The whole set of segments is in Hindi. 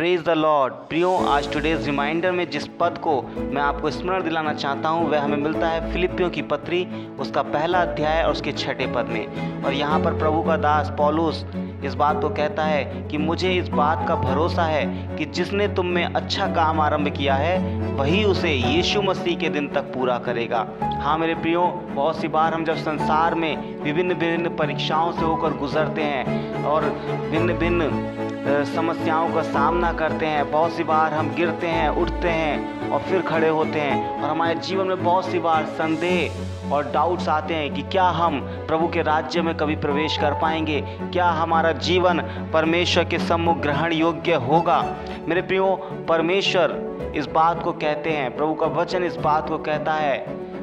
प्रेज द लॉर्ड प्रियो, आज टुडेज रिमाइंडर में जिस पद को मैं आपको स्मरण दिलाना चाहता हूँ, वह हमें मिलता है फिलिपियों की पत्री, उसका पहला अध्याय और उसके छठे पद में। और यहाँ पर प्रभु का दास पौलुस इस बात को कहता है कि मुझे इस बात का भरोसा है कि जिसने तुम में अच्छा काम आरंभ किया है, वही उसे यीशु मसीह के दिन तक पूरा करेगा। हाँ मेरे प्रियो, बहुत सी बार हम जब संसार में विभिन्न विभिन्न परीक्षाओं से होकर गुजरते हैं और भिन्न भिन्न समस्याओं का सामना करते हैं। बहुत सी बार हम गिरते हैं, उठते हैं और फिर खड़े होते हैं। और हमारे जीवन में बहुत सी बार संदेह और डाउट्स आते हैं कि क्या हम प्रभु के राज्य में कभी प्रवेश कर पाएँगे? क्या हमारा जीवन परमेश्वर के सम्मुख ग्रहण योग्य होगा? मेरे प्रियो, परमेश्वर इस बात को कहते हैं। प्रभु का वचन इस बात को कहता है।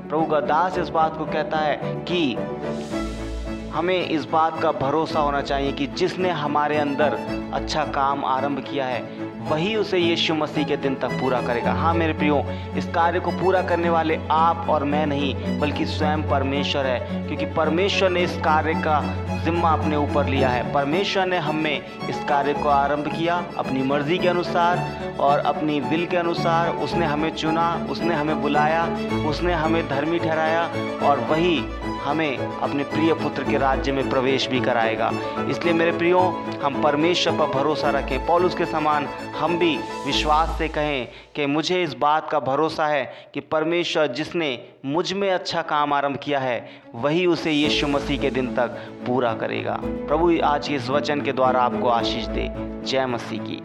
प्रभु का दास इस बात को कहता है कि हमें इस बात का भरोसा होना चाहिए कि जिसने हमारे अंदर अच्छा काम आरंभ किया है, वही उसे यीशु मसीह के दिन तक पूरा करेगा। हाँ मेरे प्रियो, इस कार्य को पूरा करने वाले आप और मैं नहीं, बल्कि स्वयं परमेश्वर है, क्योंकि परमेश्वर ने इस कार्य का जिम्मा अपने ऊपर लिया है। परमेश्वर ने हमें इस कार्य को आरंभ किया अपनी मर्ज़ी के अनुसार और अपनी विल के अनुसार। उसने हमें चुना, उसने हमें बुलाया, उसने हमें धर्मी ठहराया और वही हमें अपने प्रिय पुत्र के राज्य में प्रवेश भी कराएगा। इसलिए मेरे प्रियो, हम परमेश्वर पर भरोसा रखें। पौलुस के समान हम भी विश्वास से कहें कि मुझे इस बात का भरोसा है कि परमेश्वर जिसने मुझमें अच्छा काम आरंभ किया है, वही उसे यीशु मसीह के दिन तक पूरा करेगा। प्रभु आज इस वचन के द्वारा आपको आशीष दे। जय मसीह की।